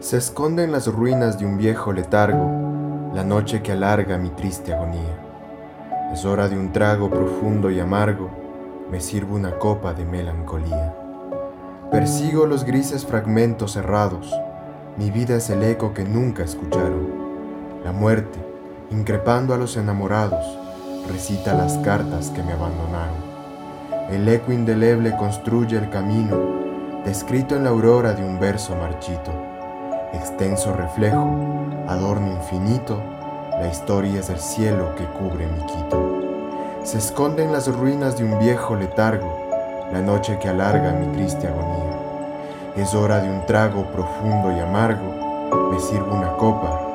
Se esconde en las ruinas de un viejo letargo la noche que alarga mi triste agonía. Es hora de un trago profundo y amargo, me sirvo una copa de melancolía. Persigo los grises fragmentos cerrados, mi vida es el eco que nunca escucharon. La muerte, increpando a los enamorados, recita las cartas que me abandonaron. El eco indeleble construye el camino, descrito en la aurora de un verso marchito. Extenso reflejo, adorno infinito, la historia es el cielo que cubre mi quito. Se esconde en las ruinas de un viejo letargo, la noche que alarga mi triste agonía. Es hora de un trago profundo y amargo, me sirvo una copa